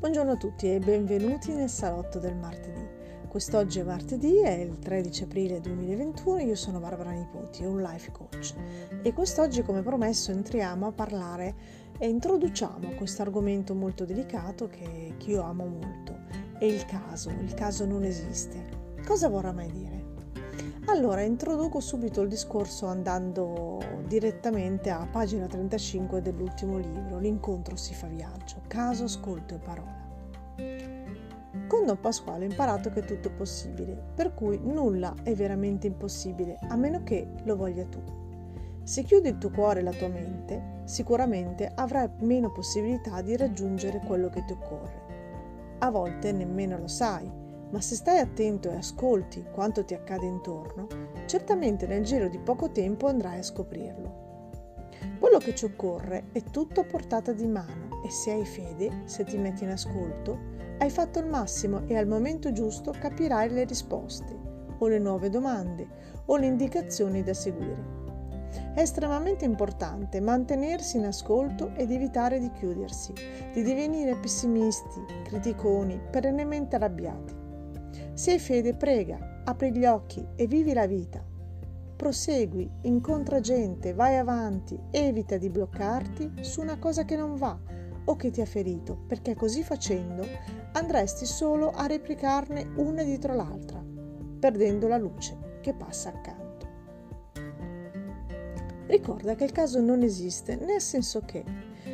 Buongiorno a tutti e benvenuti nel salotto del martedì. Quest'oggi è martedì, è il 13 aprile 2021, io sono Barbara Nipoti, un life coach e quest'oggi come promesso entriamo a parlare e introduciamo questo argomento molto delicato che, che io amo molto, è il caso, il caso non esiste. Cosa vorrà mai dire? Allora introduco subito il discorso andando direttamente a pagina 35 dell'ultimo libro, L'incontro si fa viaggio, caso, ascolto e parola. Con Don Pasquale ho imparato che tutto è possibile, per cui nulla è veramente impossibile a meno che lo voglia tu. Se chiudi il tuo cuore e la tua mente, sicuramente avrai meno possibilità di raggiungere quello che ti occorre. A volte nemmeno lo sai, ma se stai attento e ascolti quanto ti accade intorno, certamente nel giro di poco tempo andrai a scoprirlo. Quello che ci occorre è tutto a portata di mano e se hai fede, se ti metti in ascolto, hai fatto il massimo e al momento giusto capirai le risposte o le nuove domande o le indicazioni da seguire. È estremamente importante mantenersi in ascolto ed evitare di chiudersi, di divenire pessimisti, criticoni, perennemente arrabbiati. Se hai fede, prega, apri gli occhi e vivi la vita. Prosegui, incontra gente, vai avanti, evita di bloccarti su una cosa che non va o che ti ha ferito, perché così facendo andresti solo a replicarne una dietro l'altra, perdendo la luce che passa accanto. Ricorda che il caso non esiste, nel senso che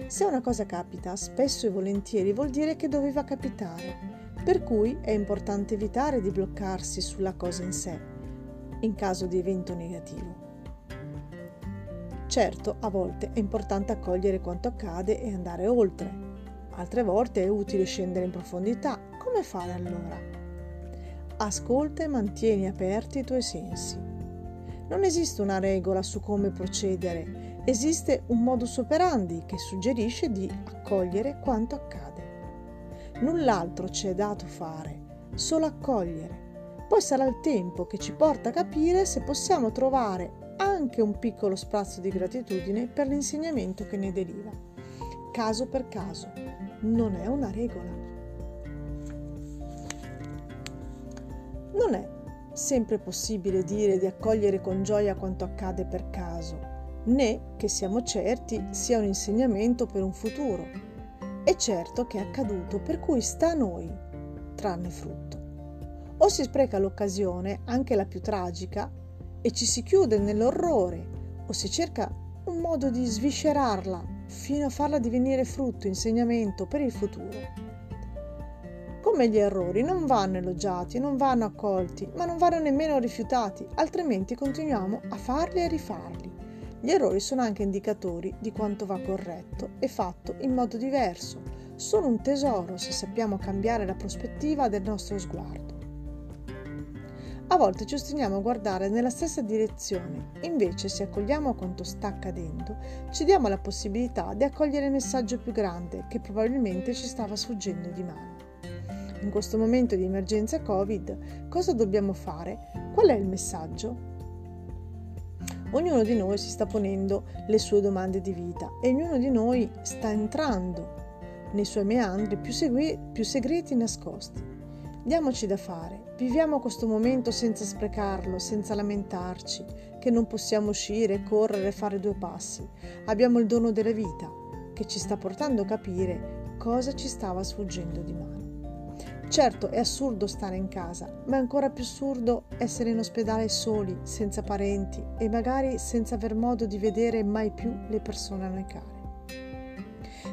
se una cosa capita spesso e volentieri vuol dire che doveva capitare per cui è importante evitare di bloccarsi sulla cosa in sé, in caso di evento negativo. Certo, a volte è importante accogliere quanto accade e andare oltre, altre volte è utile scendere in profondità. Come fare allora? Ascolta e mantieni aperti i tuoi sensi. Non esiste una regola su come procedere, esiste un modus operandi che suggerisce di accogliere quanto accade. Null'altro ci è dato fare, solo accogliere. Poi sarà il tempo che ci porta a capire se possiamo trovare anche un piccolo sprazzo di gratitudine per l'insegnamento che ne deriva. Caso per caso, non è una regola. Non è sempre possibile dire di accogliere con gioia quanto accade per caso, né che siamo certi sia un insegnamento per un futuro è certo che è accaduto, per cui sta a noi trarne frutto. O si spreca l'occasione, anche la più tragica, e ci si chiude nell'orrore, o si cerca un modo di sviscerarla fino a farla divenire frutto, insegnamento per il futuro. Come gli errori non vanno elogiati, non vanno accolti, ma non vanno nemmeno rifiutati, altrimenti continuiamo a farli e rifarli. Gli errori sono anche indicatori di quanto va corretto e fatto in modo diverso. Sono un tesoro se sappiamo cambiare la prospettiva del nostro sguardo. A volte ci ostiniamo a guardare nella stessa direzione, invece se accogliamo quanto sta accadendo, ci diamo la possibilità di accogliere il messaggio più grande che probabilmente ci stava sfuggendo di mano. In questo momento di emergenza Covid, cosa dobbiamo fare? Qual è il messaggio? Ognuno di noi si sta ponendo le sue domande di vita e ognuno di noi sta entrando nei suoi meandri più, segui- più segreti e nascosti. Diamoci da fare, viviamo questo momento senza sprecarlo, senza lamentarci, che non possiamo uscire, correre, fare due passi. Abbiamo il dono della vita che ci sta portando a capire cosa ci stava sfuggendo di mano. Certo, è assurdo stare in casa, ma è ancora più assurdo essere in ospedale soli, senza parenti e magari senza aver modo di vedere mai più le persone a noi care.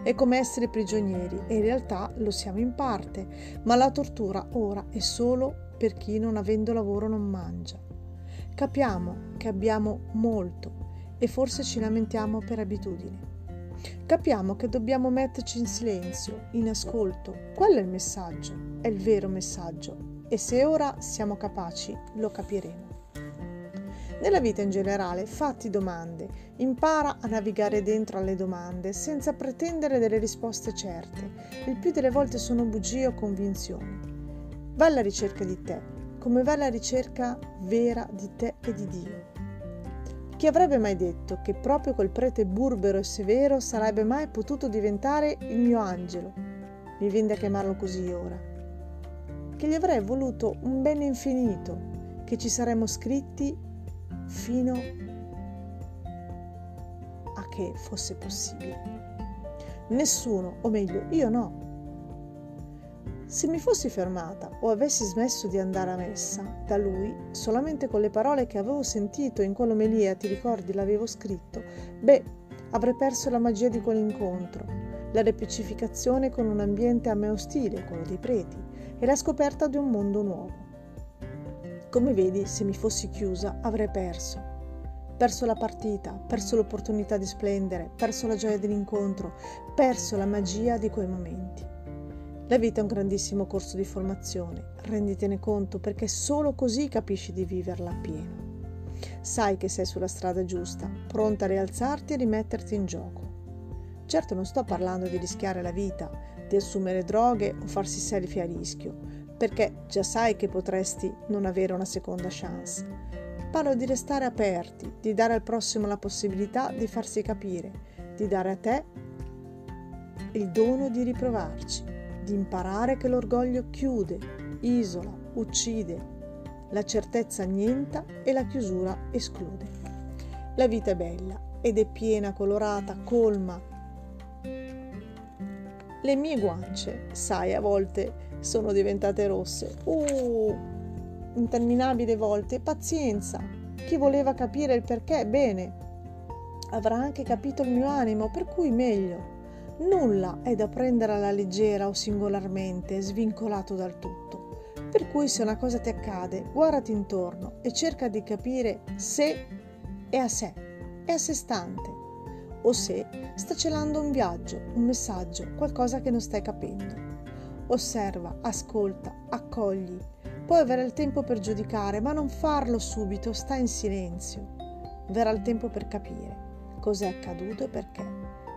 È come essere prigionieri e in realtà lo siamo in parte, ma la tortura ora è solo per chi non avendo lavoro non mangia. Capiamo che abbiamo molto e forse ci lamentiamo per abitudine. Capiamo che dobbiamo metterci in silenzio, in ascolto. Quello è il messaggio, è il vero messaggio e se ora siamo capaci lo capiremo. Nella vita in generale fatti domande, impara a navigare dentro alle domande senza pretendere delle risposte certe. Il più delle volte sono bugie o convinzioni. Va alla ricerca di te, come va alla ricerca vera di te e di Dio. Chi avrebbe mai detto che proprio quel prete burbero e severo sarebbe mai potuto diventare il mio angelo? mi viene a chiamarlo così ora, che gli avrei voluto un bene infinito, che ci saremmo scritti fino a che fosse possibile. Nessuno, o meglio, io no. Se mi fossi fermata o avessi smesso di andare a messa da lui, solamente con le parole che avevo sentito in quell'omelia, ti ricordi, l'avevo scritto, beh, avrei perso la magia di quell'incontro, la repecificazione con un ambiente a me ostile, quello dei preti, e la scoperta di un mondo nuovo. Come vedi, se mi fossi chiusa, avrei perso perso la partita, perso l'opportunità di splendere, perso la gioia dell'incontro, perso la magia di quei momenti. La vita è un grandissimo corso di formazione, renditene conto perché solo così capisci di viverla a pieno. Sai che sei sulla strada giusta, pronta a rialzarti e rimetterti in gioco. Certo non sto parlando di rischiare la vita, di assumere droghe o farsi selfie a rischio, perché già sai che potresti non avere una seconda chance Parlo di restare aperti, di dare al prossimo la possibilità di farsi capire, di dare a te il dono di riprovarci, di imparare che l'orgoglio chiude, isola, uccide, la certezza annienta e la chiusura esclude. La vita è bella ed è piena, colorata, colma. Le mie guance, sai, a volte sono diventate rosse. Uh, interminabili volte, pazienza. Chi voleva capire il perché, bene, avrà anche capito il mio animo, per cui meglio. Nulla è da prendere alla leggera o singolarmente, svincolato dal tutto. Per cui se una cosa ti accade, guardati intorno e cerca di capire se è a sé, è a sé stante, o se sta celando un viaggio, un messaggio, qualcosa che non stai capendo. Osserva, ascolta, accogli, Puoi avere il tempo per giudicare, ma non farlo subito, sta in silenzio. Verrà il tempo per capire cos'è accaduto e perché,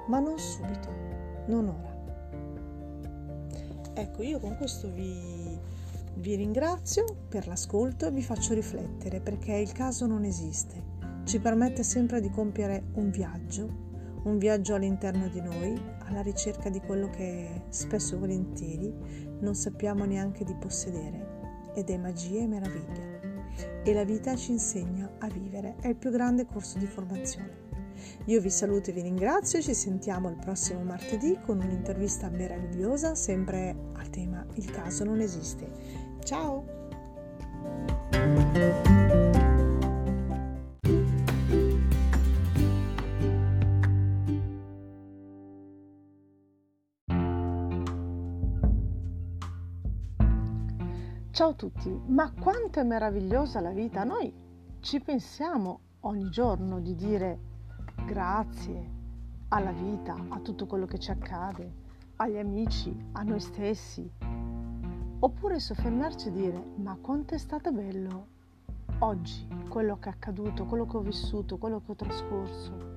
ma non subito, non ora. Ecco, io con questo vi, vi ringrazio per l'ascolto e vi faccio riflettere perché il caso non esiste. Ci permette sempre di compiere un viaggio, un viaggio all'interno di noi, alla ricerca di quello che spesso e volentieri non sappiamo neanche di possedere ed è magia e meraviglia. E la vita ci insegna a vivere, è il più grande corso di formazione. Io vi saluto e vi ringrazio, ci sentiamo il prossimo martedì con un'intervista meravigliosa, sempre al tema Il caso non esiste. Ciao! Ciao a tutti, ma quanto è meravigliosa la vita! Noi ci pensiamo ogni giorno di dire grazie alla vita, a tutto quello che ci accade, agli amici, a noi stessi. Oppure soffermarci e dire ma quanto è stato bello oggi quello che è accaduto, quello che ho vissuto, quello che ho trascorso.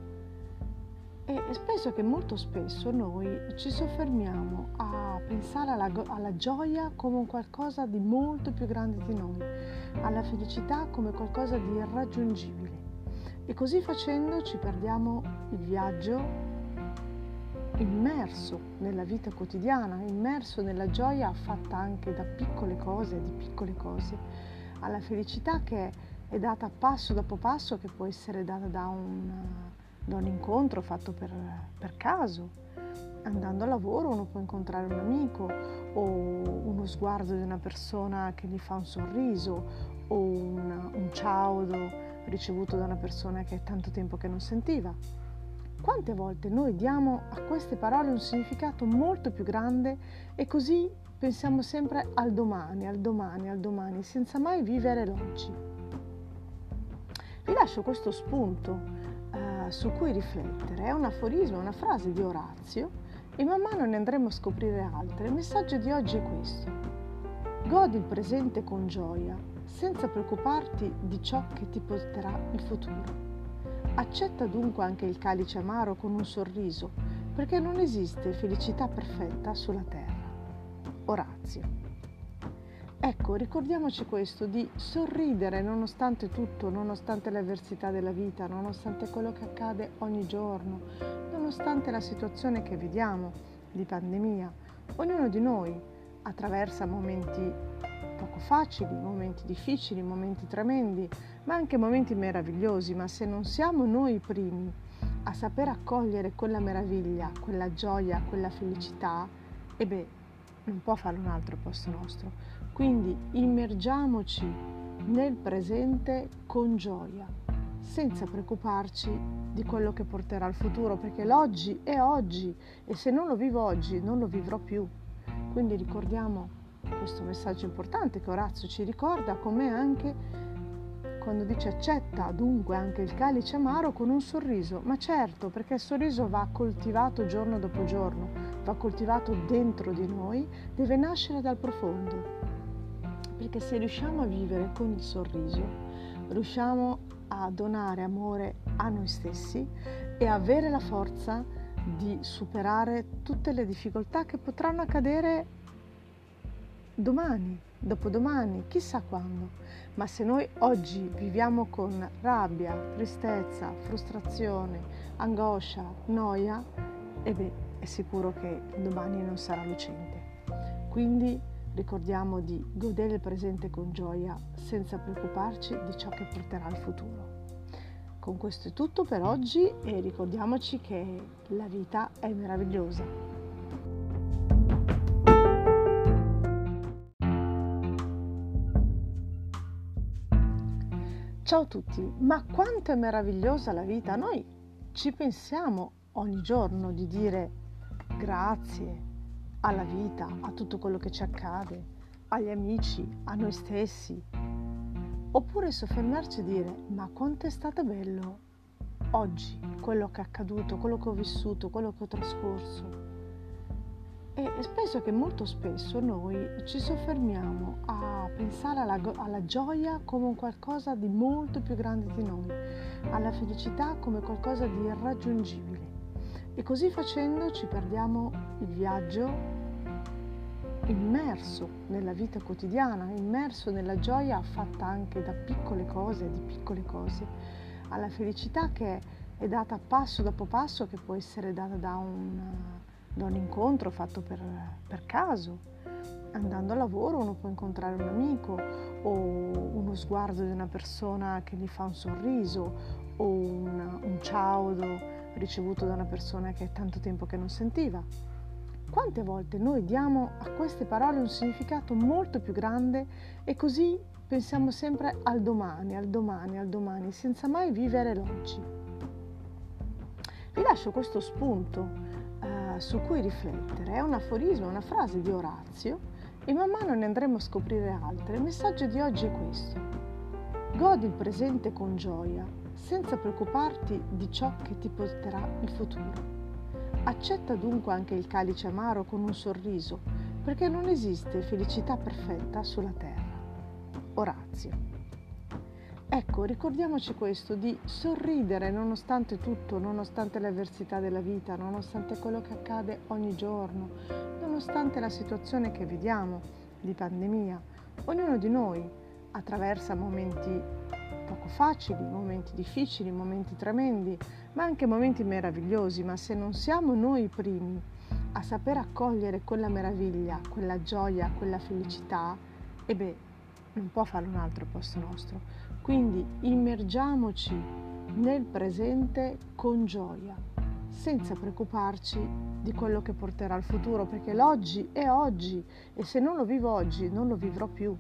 E penso che molto spesso noi ci soffermiamo a pensare alla, alla, gioia come un qualcosa di molto più grande di noi, alla felicità come qualcosa di irraggiungibile. E così facendo ci perdiamo il viaggio immerso nella vita quotidiana, immerso nella gioia fatta anche da piccole cose, di piccole cose, alla felicità che è data passo dopo passo, che può essere data da un da un incontro fatto per, per caso. Andando a lavoro uno può incontrare un amico o uno sguardo di una persona che gli fa un sorriso o un, un ciao ricevuto da una persona che è tanto tempo che non sentiva. Quante volte noi diamo a queste parole un significato molto più grande e così pensiamo sempre al domani, al domani, al domani, senza mai vivere l'oggi. Vi lascio questo spunto su cui riflettere è un aforisma, una frase di Orazio e man mano ne andremo a scoprire altre. Il messaggio di oggi è questo. Godi il presente con gioia, senza preoccuparti di ciò che ti porterà il futuro. Accetta dunque anche il calice amaro con un sorriso, perché non esiste felicità perfetta sulla terra. Orazio. Ecco, ricordiamoci questo, di sorridere nonostante tutto, nonostante le avversità della vita, nonostante quello che accade ogni giorno, nonostante la situazione che vediamo di pandemia Ognuno di noi attraversa momenti poco facili, momenti difficili, momenti tremendi, ma anche momenti meravigliosi, ma se non siamo noi i primi a saper accogliere quella meraviglia, quella gioia, quella felicità, e beh, non può farlo un altro al posto nostro. Quindi immergiamoci nel presente con gioia, senza preoccuparci di quello che porterà il futuro, perché l'oggi è oggi e se non lo vivo oggi non lo vivrò più. Quindi ricordiamo questo messaggio importante che Orazio ci ricorda, come anche quando dice accetta dunque anche il calice amaro con un sorriso, ma certo perché il sorriso va coltivato giorno dopo giorno, va coltivato dentro di noi, deve nascere dal profondo. Perché se riusciamo a vivere con il sorriso, riusciamo a donare amore a noi stessi e avere la forza di superare tutte le difficoltà che potranno accadere domani, dopodomani, chissà quando. Ma se noi oggi viviamo con rabbia, tristezza, frustrazione, angoscia, noia, e beh, è sicuro che domani non sarà lucente. Quindi ricordiamo di godere il presente con gioia senza preoccuparci di ciò che porterà il futuro. Con questo è tutto per oggi e ricordiamoci che la vita è meravigliosa. Ciao a tutti, ma quanto è meravigliosa la vita! Noi ci pensiamo ogni giorno di dire grazie alla vita, a tutto quello che ci accade, agli amici, a noi stessi. Oppure soffermarci e dire ma quanto è stato bello oggi quello che è accaduto, quello che ho vissuto, quello che ho trascorso. E penso che molto spesso noi ci soffermiamo a pensare alla, alla, gioia come un qualcosa di molto più grande di noi, alla felicità come qualcosa di irraggiungibile. E così facendo ci perdiamo il viaggio immerso nella vita quotidiana, immerso nella gioia fatta anche da piccole cose, di piccole cose, alla felicità che è data passo dopo passo, che può essere data da un da un incontro fatto per, per caso. Andando a lavoro uno può incontrare un amico o uno sguardo di una persona che gli fa un sorriso o un, un ciao ricevuto da una persona che è tanto tempo che non sentiva. Quante volte noi diamo a queste parole un significato molto più grande e così pensiamo sempre al domani, al domani, al domani, senza mai vivere l'oggi. Vi lascio questo spunto su cui riflettere è un aforisma, una frase di Orazio e man mano ne andremo a scoprire altre. Il messaggio di oggi è questo. Godi il presente con gioia, senza preoccuparti di ciò che ti porterà il futuro. Accetta dunque anche il calice amaro con un sorriso, perché non esiste felicità perfetta sulla terra. Orazio. Ecco, ricordiamoci questo, di sorridere nonostante tutto, nonostante le avversità della vita, nonostante quello che accade ogni giorno, nonostante la situazione che vediamo di pandemia. Ognuno di noi attraversa momenti poco facili, momenti difficili, momenti tremendi, ma anche momenti meravigliosi, ma se non siamo noi i primi a saper accogliere quella meraviglia, quella gioia, quella felicità, e beh, non può farlo un altro al posto nostro. Quindi immergiamoci nel presente con gioia, senza preoccuparci di quello che porterà il futuro, perché l'oggi è oggi e se non lo vivo oggi non lo vivrò più.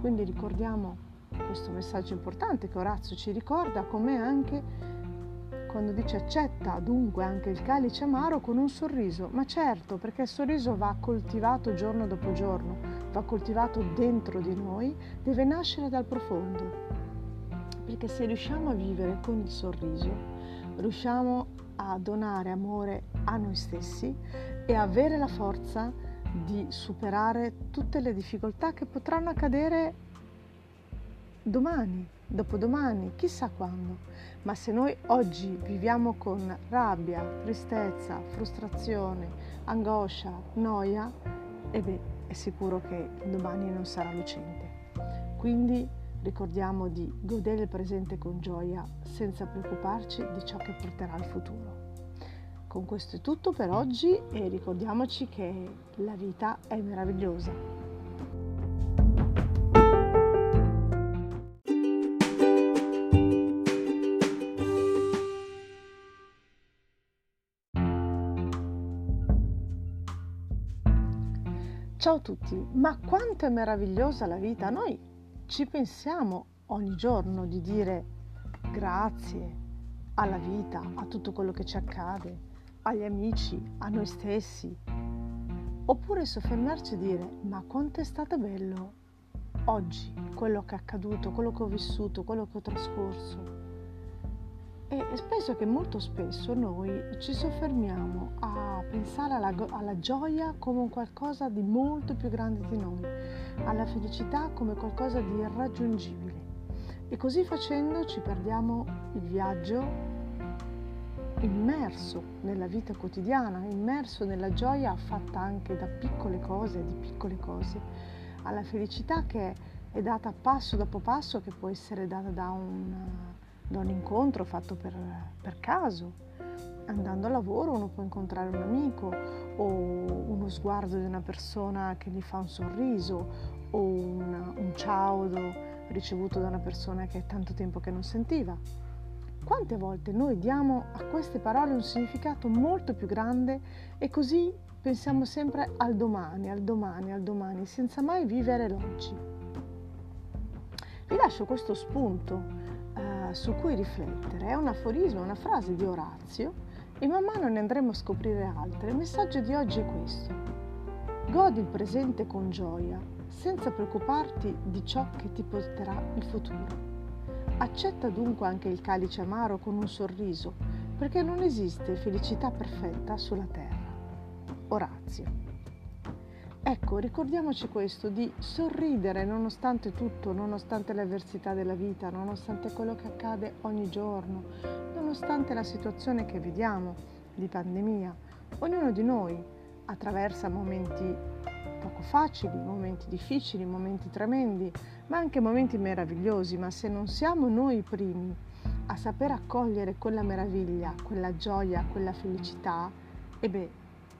Quindi ricordiamo questo messaggio importante che Orazio ci ricorda, come anche quando dice accetta dunque anche il calice amaro con un sorriso, ma certo perché il sorriso va coltivato giorno dopo giorno, va coltivato dentro di noi, deve nascere dal profondo. Perché se riusciamo a vivere con il sorriso, riusciamo a donare amore a noi stessi e avere la forza di superare tutte le difficoltà che potranno accadere domani, dopodomani, chissà quando. Ma se noi oggi viviamo con rabbia, tristezza, frustrazione, angoscia, noia, e beh, è sicuro che domani non sarà lucente. Quindi ricordiamo di godere il presente con gioia senza preoccuparci di ciò che porterà il futuro. Con questo è tutto per oggi e ricordiamoci che la vita è meravigliosa. Ciao a tutti, ma quanto è meravigliosa la vita! Noi ci pensiamo ogni giorno di dire grazie alla vita, a tutto quello che ci accade, agli amici, a noi stessi. Oppure soffermarci e dire ma quanto è stato bello oggi quello che è accaduto, quello che ho vissuto, quello che ho trascorso. E penso che molto spesso noi ci soffermiamo a pensare alla, alla, gioia come un qualcosa di molto più grande di noi, alla felicità come qualcosa di irraggiungibile. E così facendo ci perdiamo il viaggio immerso nella vita quotidiana, immerso nella gioia fatta anche da piccole cose, di piccole cose, alla felicità che è data passo dopo passo, che può essere data da un, da un incontro fatto per, per caso. Andando a lavoro uno può incontrare un amico o uno sguardo di una persona che gli fa un sorriso o un, un ciao ricevuto da una persona che è tanto tempo che non sentiva. Quante volte noi diamo a queste parole un significato molto più grande e così pensiamo sempre al domani, al domani, al domani, senza mai vivere l'oggi. Vi lascio questo spunto su cui riflettere, è un aforismo, una frase di Orazio e man mano ne andremo a scoprire altre. Il messaggio di oggi è questo. Godi il presente con gioia, senza preoccuparti di ciò che ti porterà il futuro. Accetta dunque anche il calice amaro con un sorriso, perché non esiste felicità perfetta sulla terra. Orazio. Ecco, ricordiamoci questo, di sorridere nonostante tutto, nonostante le avversità della vita, nonostante quello che accade ogni giorno, nonostante la situazione che vediamo di pandemia. Ognuno di noi attraversa momenti poco facili, momenti difficili, momenti tremendi, ma anche momenti meravigliosi, ma se non siamo noi i primi a saper accogliere quella meraviglia, quella gioia, quella felicità, e beh,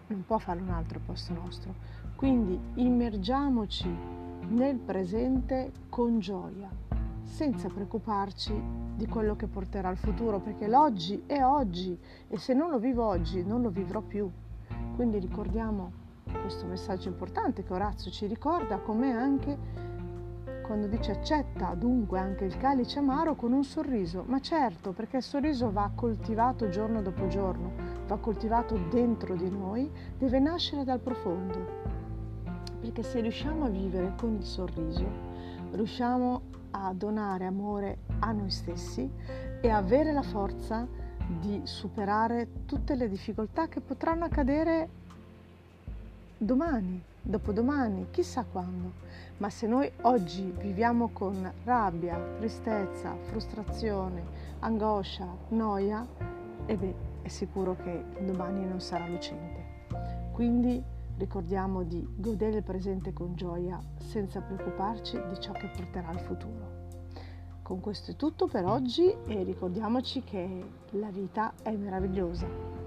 non può fare un altro posto nostro. Quindi immergiamoci nel presente con gioia, senza preoccuparci di quello che porterà il futuro, perché l'oggi è oggi e se non lo vivo oggi non lo vivrò più. Quindi ricordiamo questo messaggio importante che Orazio ci ricorda, come anche quando dice accetta dunque anche il calice amaro con un sorriso, ma certo perché il sorriso va coltivato giorno dopo giorno, va coltivato dentro di noi, deve nascere dal profondo. Perché se riusciamo a vivere con il sorriso, riusciamo a donare amore a noi stessi e avere la forza di superare tutte le difficoltà che potranno accadere domani, dopodomani, chissà quando. Ma se noi oggi viviamo con rabbia, tristezza, frustrazione, angoscia, noia, e beh, è sicuro che domani non sarà lucente. Quindi ricordiamo di godere il presente con gioia senza preoccuparci di ciò che porterà il futuro. Con questo è tutto per oggi e ricordiamoci che la vita è meravigliosa.